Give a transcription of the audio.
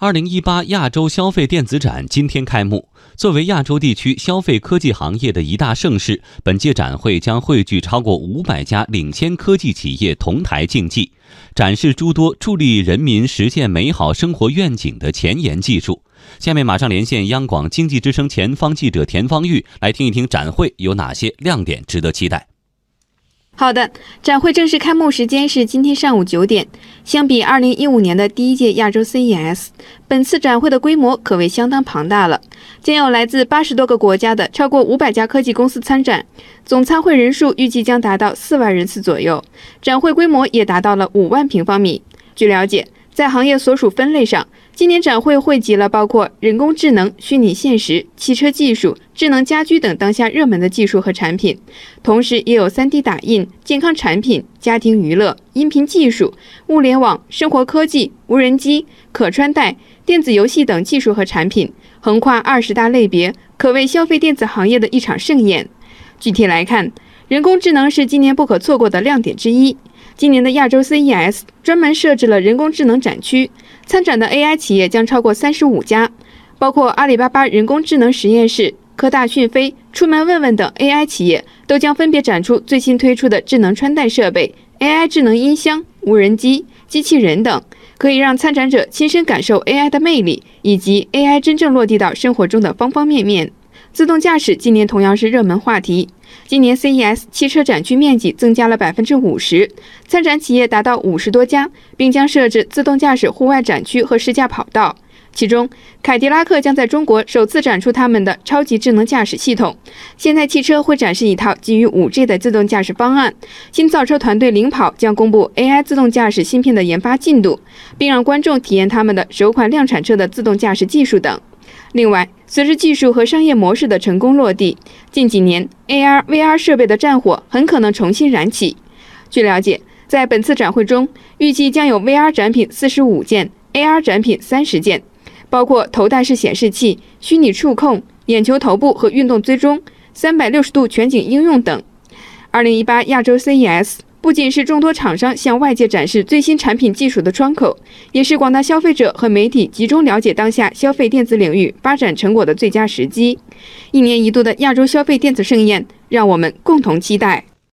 二零一八亚洲消费电子展今天开幕。作为亚洲地区消费科技行业的一大盛事，本届展会将汇聚超过五百家领先科技企业同台竞技，展示诸多助力人民实现美好生活愿景的前沿技术。下面马上连线央广经济之声前方记者田方玉，来听一听展会有哪些亮点值得期待。好的，展会正式开幕时间是今天上午九点。相比二零一五年的第一届亚洲 CES，本次展会的规模可谓相当庞大了，将有来自八十多个国家的超过五百家科技公司参展，总参会人数预计将达到四万人次左右，展会规模也达到了五万平方米。据了解。在行业所属分类上，今年展会汇集了包括人工智能、虚拟现实、汽车技术、智能家居等当下热门的技术和产品，同时也有 3D 打印、健康产品、家庭娱乐、音频技术、物联网、生活科技、无人机、可穿戴、电子游戏等技术和产品，横跨二十大类别，可谓消费电子行业的一场盛宴。具体来看，人工智能是今年不可错过的亮点之一。今年的亚洲 CES 专门设置了人工智能展区，参展的 AI 企业将超过三十五家，包括阿里巴巴人工智能实验室、科大讯飞、出门问问等 AI 企业，都将分别展出最新推出的智能穿戴设备、AI 智能音箱、无人机、机器人等，可以让参展者亲身感受 AI 的魅力，以及 AI 真正落地到生活中的方方面面。自动驾驶今年同样是热门话题。今年 CES 汽车展区面积增加了百分之五十，参展企业达到五十多家，并将设置自动驾驶户外展区和试驾跑道。其中，凯迪拉克将在中国首次展出他们的超级智能驾驶系统。现代汽车会展示一套基于 5G 的自动驾驶方案。新造车团队领跑将公布 AI 自动驾驶芯片的研发进度，并让观众体验他们的首款量产车的自动驾驶技术等。另外，随着技术和商业模式的成功落地，近几年 AR、VR 设备的战火很可能重新燃起。据了解，在本次展会中，预计将有 VR 展品四十五件，AR 展品三十件，包括头戴式显示器、虚拟触控、眼球头部和运动追踪、三百六十度全景应用等。二零一八亚洲 CES。不仅是众多厂商向外界展示最新产品技术的窗口，也是广大消费者和媒体集中了解当下消费电子领域发展成果的最佳时机。一年一度的亚洲消费电子盛宴，让我们共同期待。